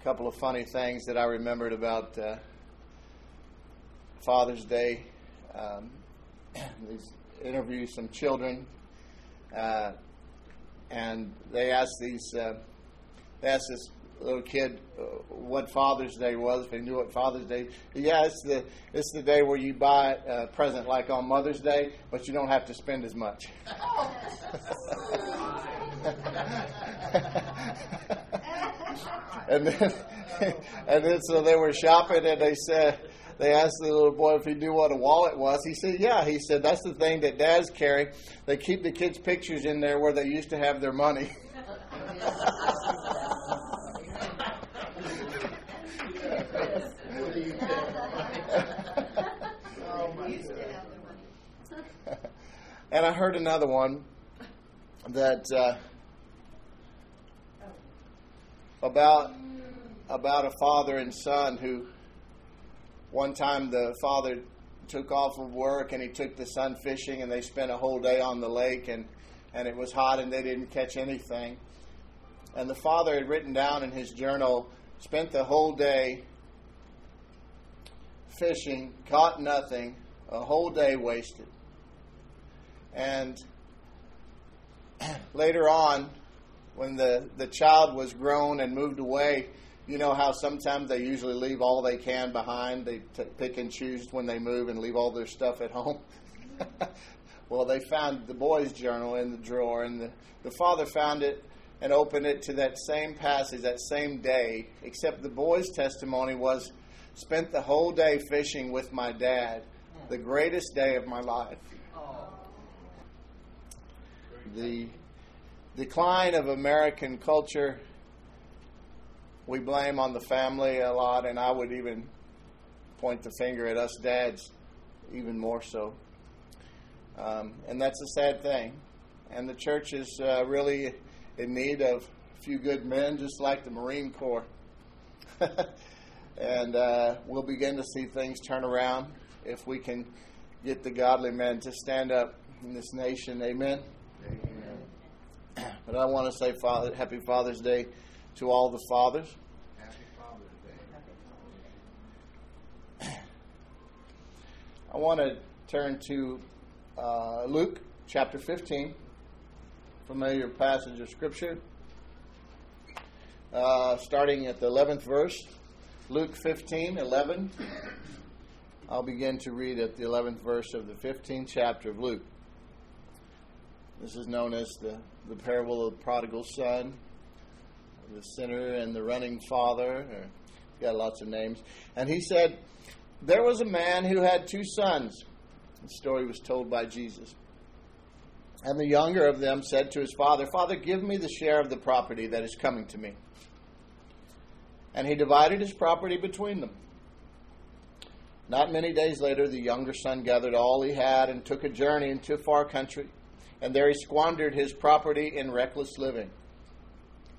a couple of funny things that I remembered about uh, Father's Day. Um, these interview some children, uh, and they asked these. Uh, they asked this little kid uh, what Father's Day was. If he knew what Father's Day, yeah, it's the it's the day where you buy a present like on Mother's Day, but you don't have to spend as much. and then and then so they were shopping and they said they asked the little boy if he knew what a wallet was. He said, "Yeah." He said, "That's the thing that dads carry. They keep the kids' pictures in there where they used to have their money." and I heard another one that uh, about about a father and son who one time the father took off of work and he took the son fishing and they spent a whole day on the lake and and it was hot and they didn't catch anything. And the father had written down in his journal spent the whole day fishing caught nothing a whole day wasted. And later on when the, the child was grown and moved away, you know how sometimes they usually leave all they can behind. They t- pick and choose when they move and leave all their stuff at home. well, they found the boy's journal in the drawer, and the, the father found it and opened it to that same passage, that same day, except the boy's testimony was spent the whole day fishing with my dad, the greatest day of my life. The decline of American culture we blame on the family a lot, and I would even point the finger at us dads even more so. Um, and that's a sad thing. And the church is uh, really in need of a few good men, just like the Marine Corps. and uh, we'll begin to see things turn around if we can get the godly men to stand up in this nation. Amen. But I want to say Father, Happy Father's Day to all the fathers. Happy Father's Day. I want to turn to uh, Luke chapter 15, familiar passage of Scripture, uh, starting at the 11th verse. Luke 15, 11. I'll begin to read at the 11th verse of the 15th chapter of Luke. This is known as the, the parable of the prodigal son, the sinner and the running father. Or, got lots of names. And he said, There was a man who had two sons. The story was told by Jesus. And the younger of them said to his father, Father, give me the share of the property that is coming to me. And he divided his property between them. Not many days later, the younger son gathered all he had and took a journey into a far country and there he squandered his property in reckless living.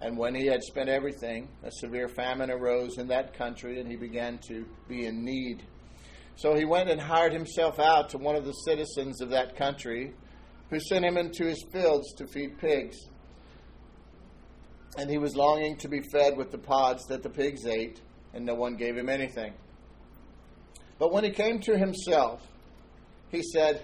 And when he had spent everything, a severe famine arose in that country, and he began to be in need. So he went and hired himself out to one of the citizens of that country, who sent him into his fields to feed pigs. And he was longing to be fed with the pods that the pigs ate, and no one gave him anything. But when he came to himself, he said,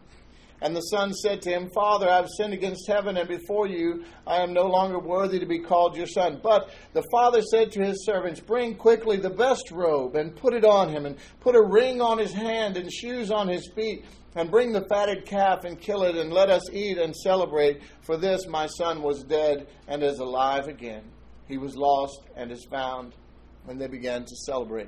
And the son said to him, Father, I have sinned against heaven and before you. I am no longer worthy to be called your son. But the father said to his servants, Bring quickly the best robe and put it on him, and put a ring on his hand and shoes on his feet. And bring the fatted calf and kill it, and let us eat and celebrate. For this my son was dead and is alive again. He was lost and is found. And they began to celebrate.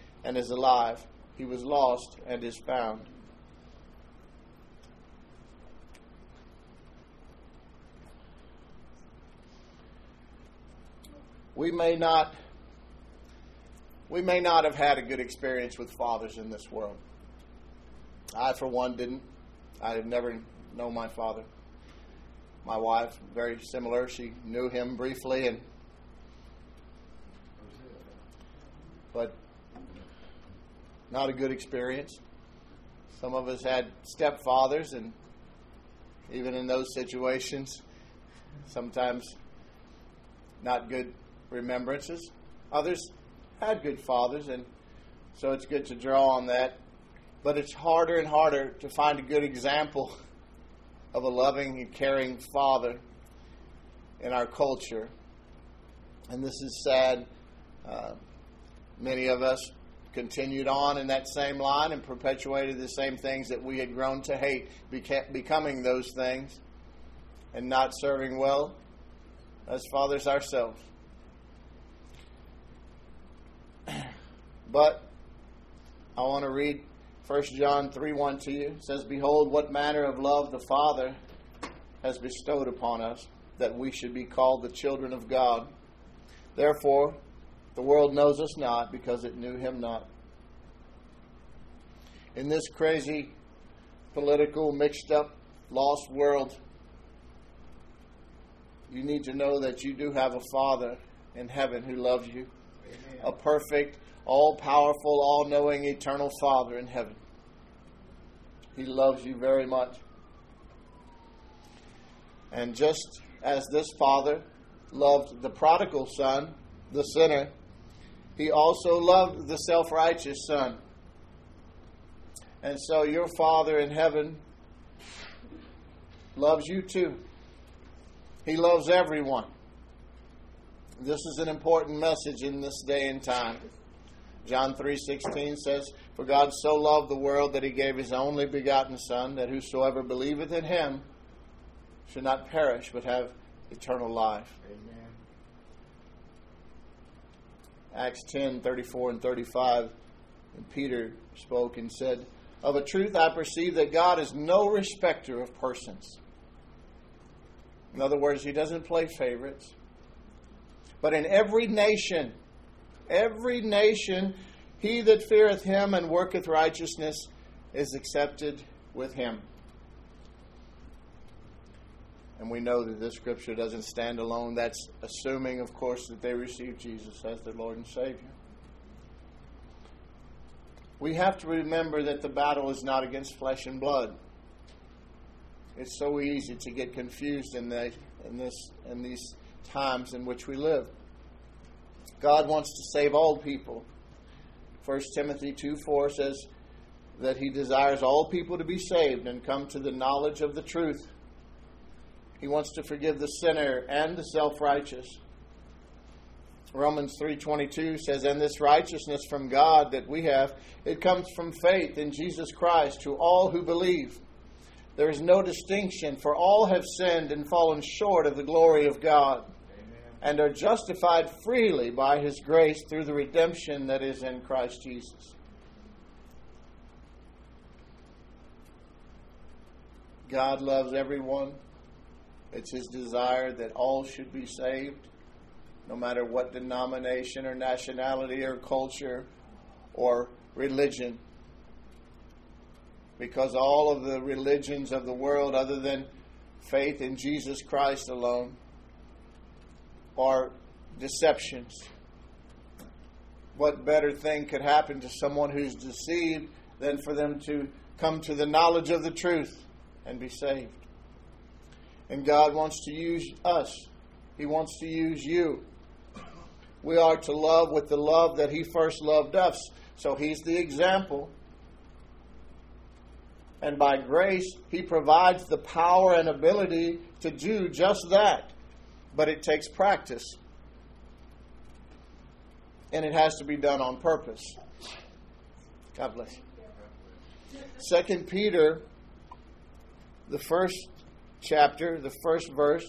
and is alive. He was lost and is found. We may not we may not have had a good experience with fathers in this world. I for one didn't. I have never known my father. My wife, very similar. She knew him briefly and but not a good experience. Some of us had stepfathers, and even in those situations, sometimes not good remembrances. Others had good fathers, and so it's good to draw on that. But it's harder and harder to find a good example of a loving and caring father in our culture. And this is sad. Uh, many of us continued on in that same line and perpetuated the same things that we had grown to hate, becoming those things and not serving well as fathers ourselves. But I want to read 1 John 3 1 to you. It says, Behold, what manner of love the Father has bestowed upon us, that we should be called the children of God. Therefore, the world knows us not because it knew him not. In this crazy, political, mixed up, lost world, you need to know that you do have a Father in heaven who loves you. Amen. A perfect, all powerful, all knowing, eternal Father in heaven. He loves you very much. And just as this Father loved the prodigal son, the sinner, he also loved the self righteous son. And so your Father in heaven loves you too. He loves everyone. This is an important message in this day and time. John 3:16 says, "For God so loved the world that he gave his only begotten son that whosoever believeth in him should not perish but have eternal life." Amen. Acts 10 34 and 35. And Peter spoke and said, Of a truth I perceive that God is no respecter of persons. In other words, he doesn't play favorites. But in every nation, every nation, he that feareth him and worketh righteousness is accepted with him. And we know that this scripture doesn't stand alone. That's assuming, of course, that they received Jesus as their Lord and Savior. We have to remember that the battle is not against flesh and blood. It's so easy to get confused in, the, in, this, in these times in which we live. God wants to save all people. 1 Timothy 2 4 says that he desires all people to be saved and come to the knowledge of the truth. He wants to forgive the sinner and the self-righteous. Romans 3:22 says and this righteousness from God that we have it comes from faith in Jesus Christ to all who believe. There is no distinction for all have sinned and fallen short of the glory of God Amen. and are justified freely by his grace through the redemption that is in Christ Jesus. God loves everyone. It's his desire that all should be saved, no matter what denomination or nationality or culture or religion. Because all of the religions of the world, other than faith in Jesus Christ alone, are deceptions. What better thing could happen to someone who's deceived than for them to come to the knowledge of the truth? and be saved. And God wants to use us, He wants to use you. We are to love with the love that He first loved us. So He's the example. And by grace, He provides the power and ability to do just that. But it takes practice. And it has to be done on purpose. God bless you. Second Peter, the first chapter, the first verse.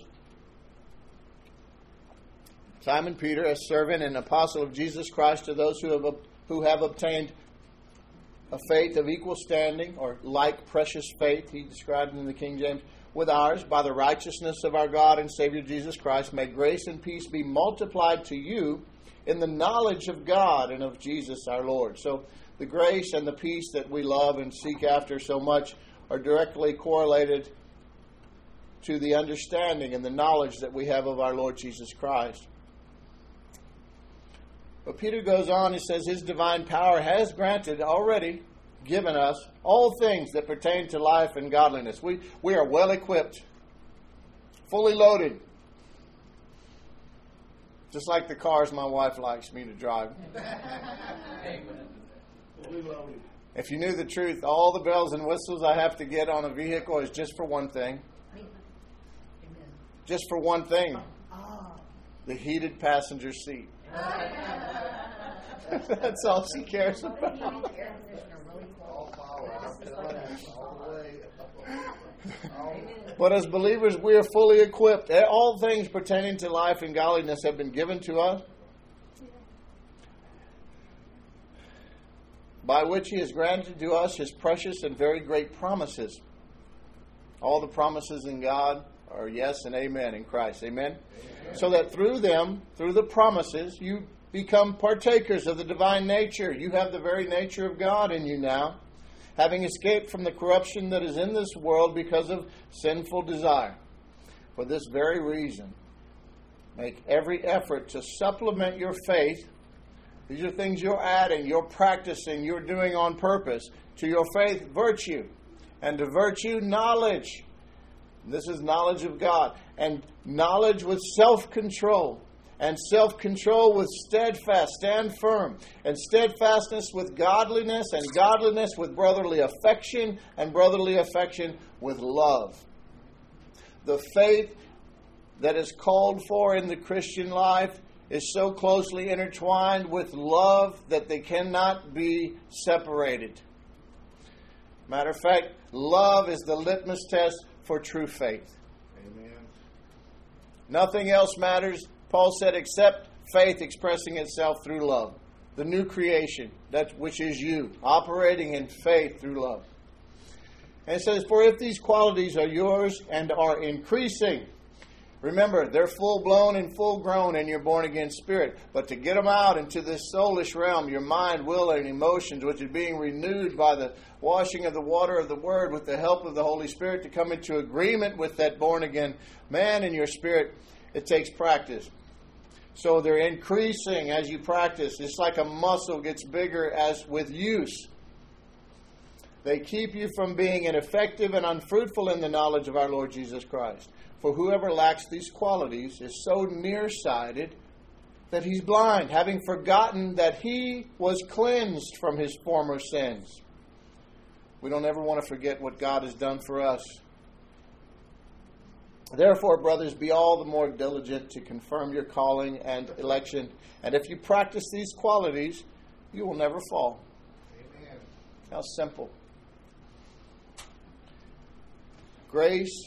Simon Peter, a servant and apostle of Jesus Christ, to those who have, who have obtained a faith of equal standing, or like precious faith, he described in the King James, with ours, by the righteousness of our God and Savior Jesus Christ, may grace and peace be multiplied to you in the knowledge of God and of Jesus our Lord. So, the grace and the peace that we love and seek after so much are directly correlated to the understanding and the knowledge that we have of our Lord Jesus Christ. But Peter goes on, he says, His divine power has granted already, given us, all things that pertain to life and godliness. We, we are well equipped, fully loaded. Just like the cars my wife likes me to drive. If you knew the truth, all the bells and whistles I have to get on a vehicle is just for one thing. Just for one thing the heated passenger seat. That's all she cares about. But as believers, we are fully equipped. Eh, all things pertaining to life and godliness have been given to us, by which He has granted to us His precious and very great promises. All the promises in God are yes and amen in Christ. Amen? amen? So that through them, through the promises, you become partakers of the divine nature. You have the very nature of God in you now, having escaped from the corruption that is in this world because of sinful desire. For this very reason, make every effort to supplement your faith. These are things you're adding, you're practicing, you're doing on purpose. To your faith, virtue. And to virtue, knowledge this is knowledge of God. And knowledge with self control. And self control with steadfast, stand firm. And steadfastness with godliness. And godliness with brotherly affection. And brotherly affection with love. The faith that is called for in the Christian life is so closely intertwined with love that they cannot be separated. Matter of fact, love is the litmus test for true faith. Amen. Nothing else matters, Paul said, except faith expressing itself through love. The new creation, that which is you, operating in faith through love. And it says, For if these qualities are yours and are increasing, Remember, they're full blown and full grown in your born again spirit. But to get them out into this soulish realm, your mind, will, and emotions, which is being renewed by the washing of the water of the Word with the help of the Holy Spirit to come into agreement with that born again man in your spirit, it takes practice. So they're increasing as you practice. It's like a muscle gets bigger as with use. They keep you from being ineffective and unfruitful in the knowledge of our Lord Jesus Christ. For whoever lacks these qualities is so nearsighted that he's blind, having forgotten that he was cleansed from his former sins. We don't ever want to forget what God has done for us. Therefore, brothers, be all the more diligent to confirm your calling and election. And if you practice these qualities, you will never fall. Amen. How simple. Grace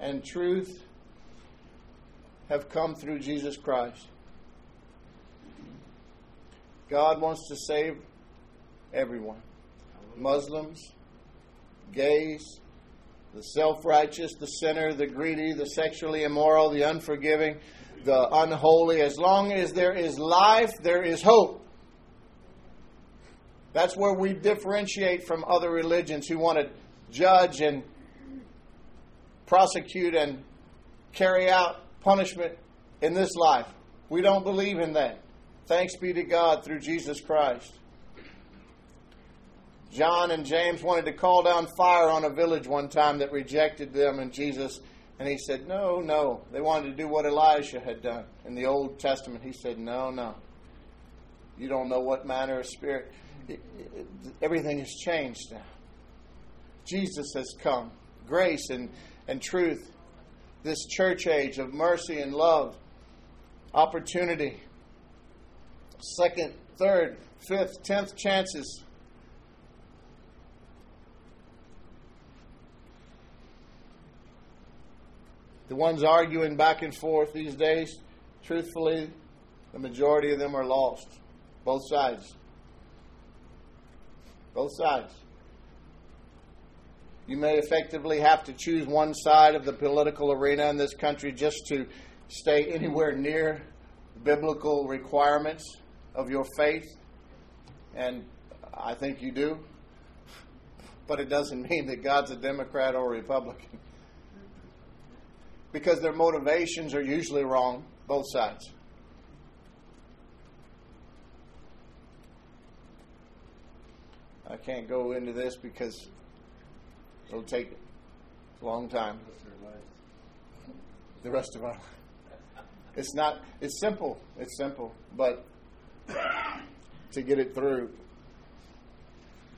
and truth have come through Jesus Christ. God wants to save everyone Muslims, gays, the self righteous, the sinner, the greedy, the sexually immoral, the unforgiving, the unholy. As long as there is life, there is hope. That's where we differentiate from other religions who want to judge and prosecute and carry out punishment in this life. We don't believe in that. Thanks be to God through Jesus Christ. John and James wanted to call down fire on a village one time that rejected them and Jesus. And he said, No, no. They wanted to do what Elijah had done in the Old Testament. He said, No, no. You don't know what manner of spirit. It, it, everything has changed now. Jesus has come. Grace and, and truth. This church age of mercy and love. Opportunity. Second, third, fifth, tenth chances The ones arguing back and forth these days, truthfully, the majority of them are lost. Both sides. Both sides. You may effectively have to choose one side of the political arena in this country just to stay anywhere near biblical requirements of your faith. And I think you do. But it doesn't mean that God's a Democrat or a Republican because their motivations are usually wrong, both sides. I can't go into this because it'll take a long time. The rest of our life. It's not, it's simple. It's simple. But to get it through.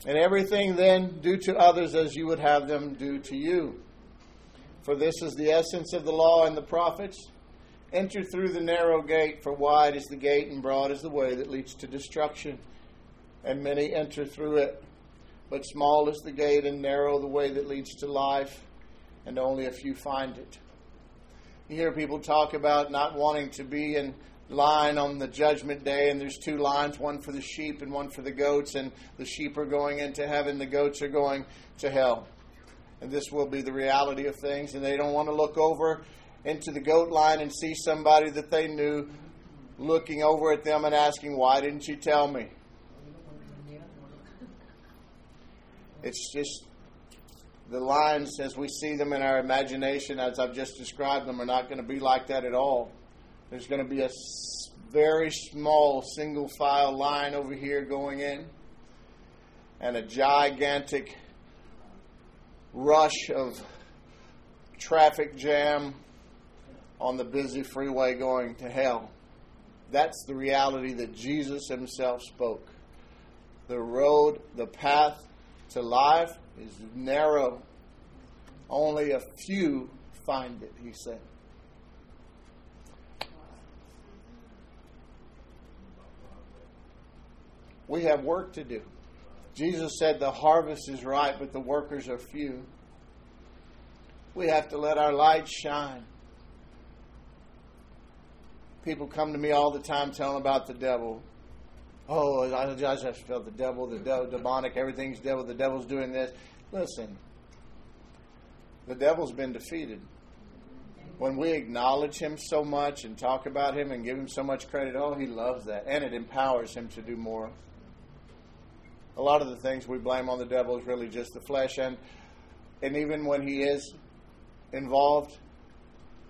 And everything then do to others as you would have them do to you. For this is the essence of the law and the prophets. Enter through the narrow gate, for wide is the gate and broad is the way that leads to destruction, and many enter through it. But small is the gate and narrow the way that leads to life, and only a few find it. You hear people talk about not wanting to be in line on the judgment day, and there's two lines one for the sheep and one for the goats, and the sheep are going into heaven, the goats are going to hell and this will be the reality of things, and they don't want to look over into the goat line and see somebody that they knew looking over at them and asking, Why didn't you tell me? It's just the lines as we see them in our imagination, as I've just described them, are not going to be like that at all. There's going to be a very small single file line over here going in, and a gigantic rush of traffic jam on the busy freeway going to hell. That's the reality that Jesus himself spoke. The road, the path to life is narrow. Only a few find it, he said. We have work to do. Jesus said the harvest is ripe, but the workers are few. We have to let our light shine. People come to me all the time telling about the devil. Oh, I just felt the devil, the devil, demonic, everything's devil, the devil's doing this. Listen, the devil's been defeated. When we acknowledge him so much and talk about him and give him so much credit, oh, he loves that. And it empowers him to do more a lot of the things we blame on the devil is really just the flesh and and even when he is involved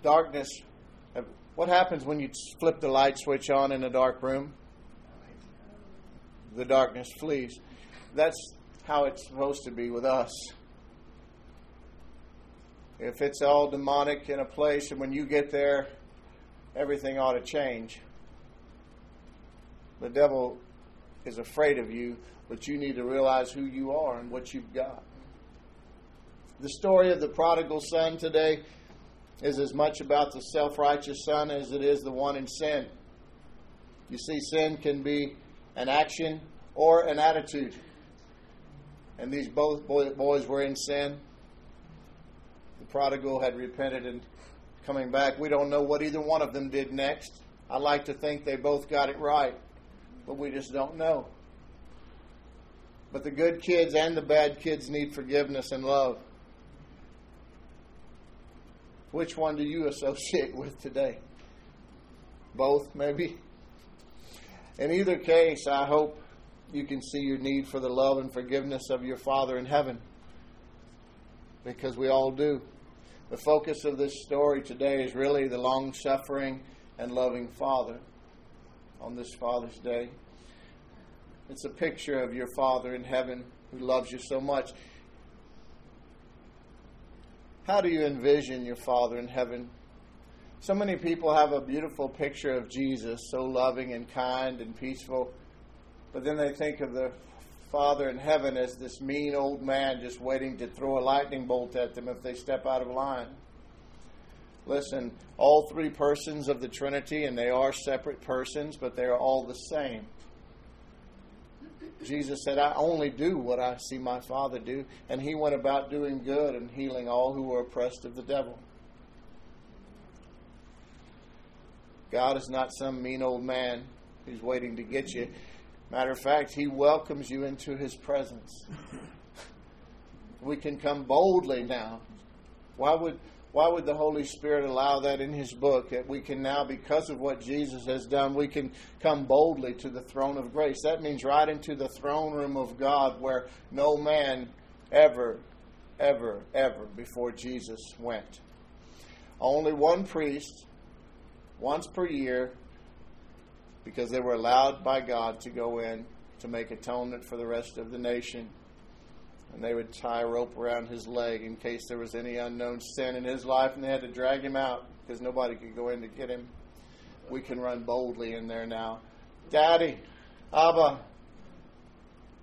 darkness what happens when you flip the light switch on in a dark room the darkness flees that's how it's supposed to be with us if it's all demonic in a place and when you get there everything ought to change the devil is afraid of you but you need to realize who you are and what you've got. The story of the prodigal son today is as much about the self righteous son as it is the one in sin. You see, sin can be an action or an attitude. And these both boys were in sin. The prodigal had repented and coming back. We don't know what either one of them did next. I like to think they both got it right, but we just don't know. But the good kids and the bad kids need forgiveness and love. Which one do you associate with today? Both, maybe? In either case, I hope you can see your need for the love and forgiveness of your Father in heaven. Because we all do. The focus of this story today is really the long suffering and loving Father on this Father's Day. It's a picture of your Father in heaven who loves you so much. How do you envision your Father in heaven? So many people have a beautiful picture of Jesus, so loving and kind and peaceful, but then they think of the Father in heaven as this mean old man just waiting to throw a lightning bolt at them if they step out of line. Listen, all three persons of the Trinity, and they are separate persons, but they are all the same. Jesus said, I only do what I see my Father do. And he went about doing good and healing all who were oppressed of the devil. God is not some mean old man who's waiting to get you. Matter of fact, he welcomes you into his presence. we can come boldly now. Why would why would the Holy Spirit allow that in His book that we can now, because of what Jesus has done, we can come boldly to the throne of grace? That means right into the throne room of God where no man ever, ever, ever before Jesus went. Only one priest, once per year, because they were allowed by God to go in to make atonement for the rest of the nation and they would tie a rope around his leg in case there was any unknown sin in his life, and they had to drag him out because nobody could go in to get him. We can run boldly in there now. Daddy, Abba,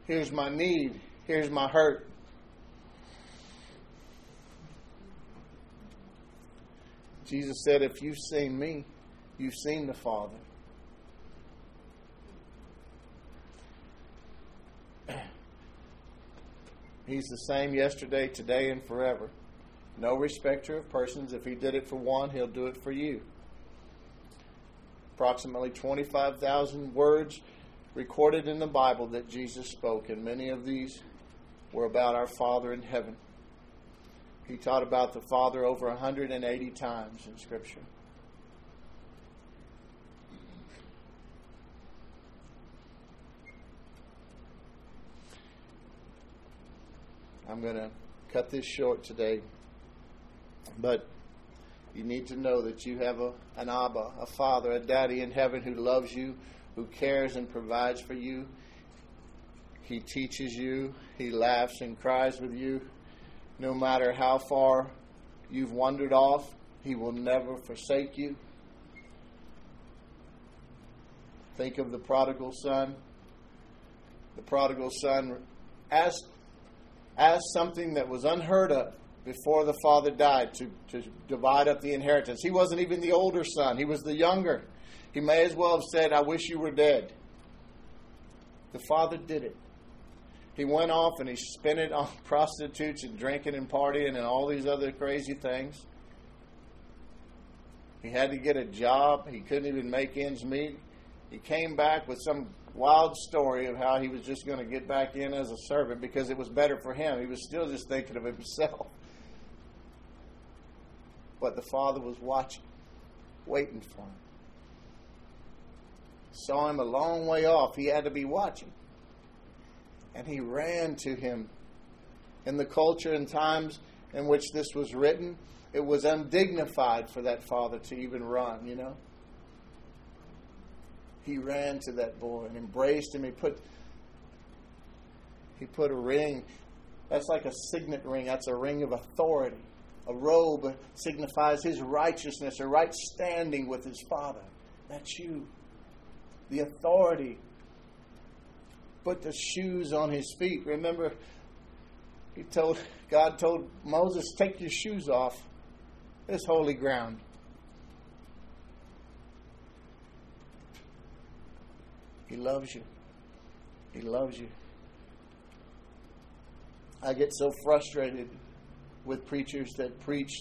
here's my need, here's my hurt. Jesus said, If you've seen me, you've seen the Father. He's the same yesterday, today, and forever. No respecter of persons. If he did it for one, he'll do it for you. Approximately 25,000 words recorded in the Bible that Jesus spoke, and many of these were about our Father in heaven. He taught about the Father over 180 times in Scripture. I'm going to cut this short today. But you need to know that you have a, an Abba, a Father, a Daddy in heaven who loves you, who cares and provides for you. He teaches you, He laughs and cries with you. No matter how far you've wandered off, He will never forsake you. Think of the prodigal son. The prodigal son asked as something that was unheard of before the father died to, to divide up the inheritance. He wasn't even the older son, he was the younger. He may as well have said, I wish you were dead. The father did it. He went off and he spent it on prostitutes and drinking and partying and all these other crazy things. He had to get a job. He couldn't even make ends meet. He came back with some wild story of how he was just going to get back in as a servant because it was better for him. He was still just thinking of himself. But the father was watching, waiting for him. Saw him a long way off. He had to be watching. And he ran to him. In the culture and times in which this was written, it was undignified for that father to even run, you know he ran to that boy and embraced him. He put he put a ring. That's like a signet ring. That's a ring of authority. A robe signifies his righteousness, a right standing with his father. That's you. The authority. Put the shoes on his feet. Remember, he told God told Moses, take your shoes off. This holy ground. He loves you. He loves you. I get so frustrated with preachers that preach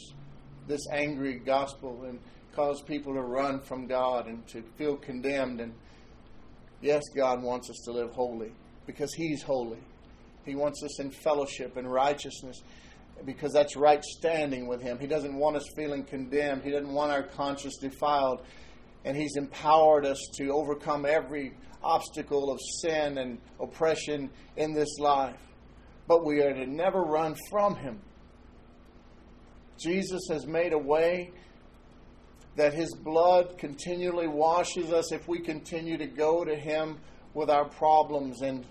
this angry gospel and cause people to run from God and to feel condemned. And yes, God wants us to live holy because He's holy. He wants us in fellowship and righteousness because that's right standing with Him. He doesn't want us feeling condemned, He doesn't want our conscience defiled. And He's empowered us to overcome every obstacle of sin and oppression in this life. But we are to never run from Him. Jesus has made a way that His blood continually washes us if we continue to go to Him with our problems. And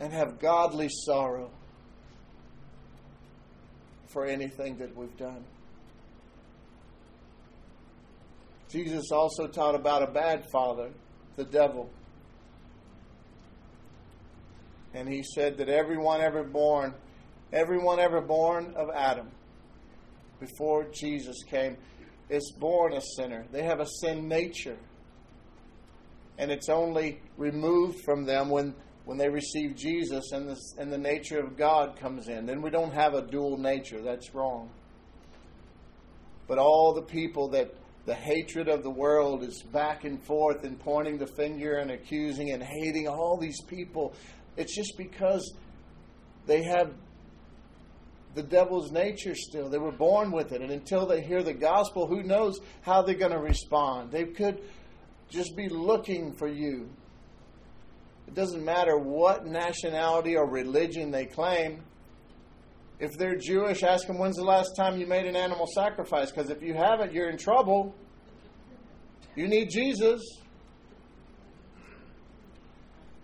and have godly sorrow for anything that we've done. Jesus also taught about a bad father, the devil. And he said that everyone ever born, everyone ever born of Adam, before Jesus came, is born a sinner. They have a sin nature. And it's only removed from them when, when they receive Jesus and the, and the nature of God comes in. Then we don't have a dual nature. That's wrong. But all the people that the hatred of the world is back and forth and pointing the finger and accusing and hating all these people. It's just because they have the devil's nature still. They were born with it. And until they hear the gospel, who knows how they're going to respond? They could just be looking for you. It doesn't matter what nationality or religion they claim. If they're Jewish, ask them when's the last time you made an animal sacrifice? Because if you haven't, you're in trouble. You need Jesus.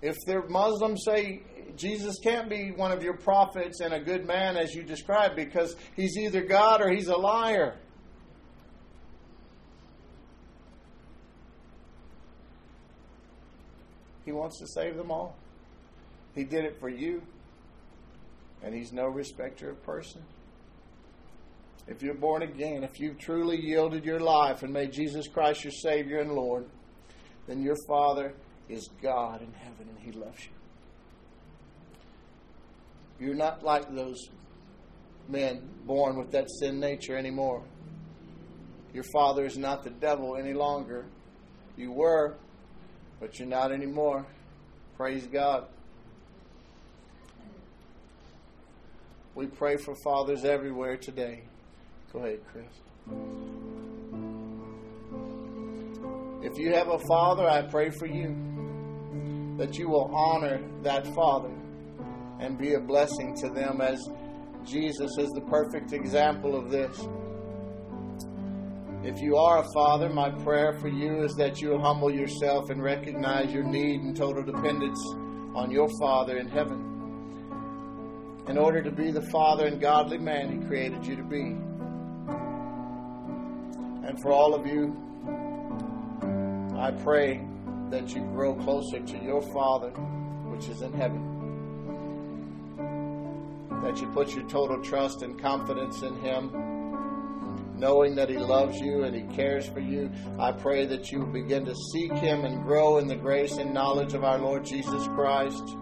If they're Muslims, say Jesus can't be one of your prophets and a good man as you describe because he's either God or he's a liar. He wants to save them all. He did it for you and he's no respecter of person. If you're born again, if you've truly yielded your life and made Jesus Christ your Savior and Lord, then your Father is God in heaven and He loves you. You're not like those men born with that sin nature anymore. Your father is not the devil any longer. You were, but you're not anymore. Praise God. We pray for fathers everywhere today. Go ahead, Chris. If you have a father, I pray for you that you will honor that father and be a blessing to them as Jesus is the perfect example of this. If you are a father, my prayer for you is that you humble yourself and recognize your need and total dependence on your Father in heaven in order to be the father and godly man He created you to be. And for all of you, I pray that you grow closer to your Father, which is in heaven. That you put your total trust and confidence in Him, knowing that He loves you and He cares for you. I pray that you begin to seek Him and grow in the grace and knowledge of our Lord Jesus Christ.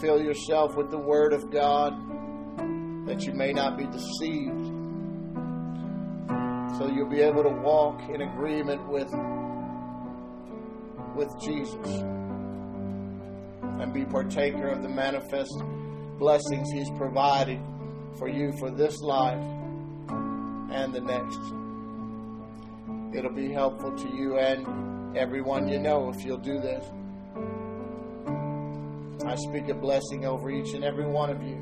Fill yourself with the Word of God that you may not be deceived so you'll be able to walk in agreement with with Jesus and be partaker of the manifest blessings he's provided for you for this life and the next. It'll be helpful to you and everyone you know if you'll do this. I speak a blessing over each and every one of you.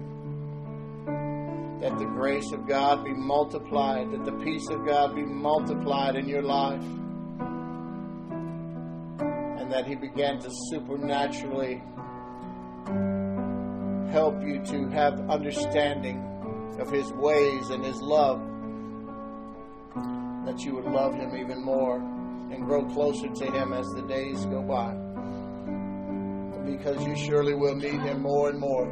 That the grace of God be multiplied, that the peace of God be multiplied in your life, and that He began to supernaturally help you to have understanding of His ways and His love, that you would love Him even more and grow closer to Him as the days go by. Because you surely will need Him more and more.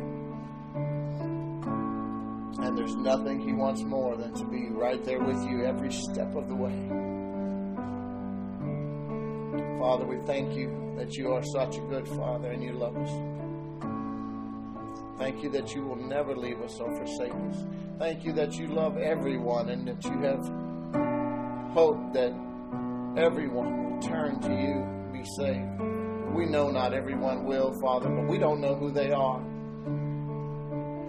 And there's nothing He wants more than to be right there with you every step of the way. Father, we thank you that you are such a good Father and you love us. Thank you that you will never leave us or forsake us. Thank you that you love everyone and that you have hope that everyone will turn to you, be saved. We know not everyone will, Father, but we don't know who they are.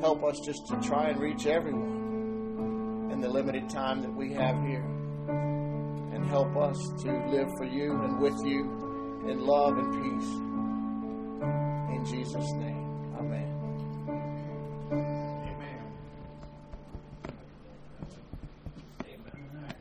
Help us just to try and reach everyone in the limited time that we have here. And help us to live for you and with you in love and peace. In Jesus' name.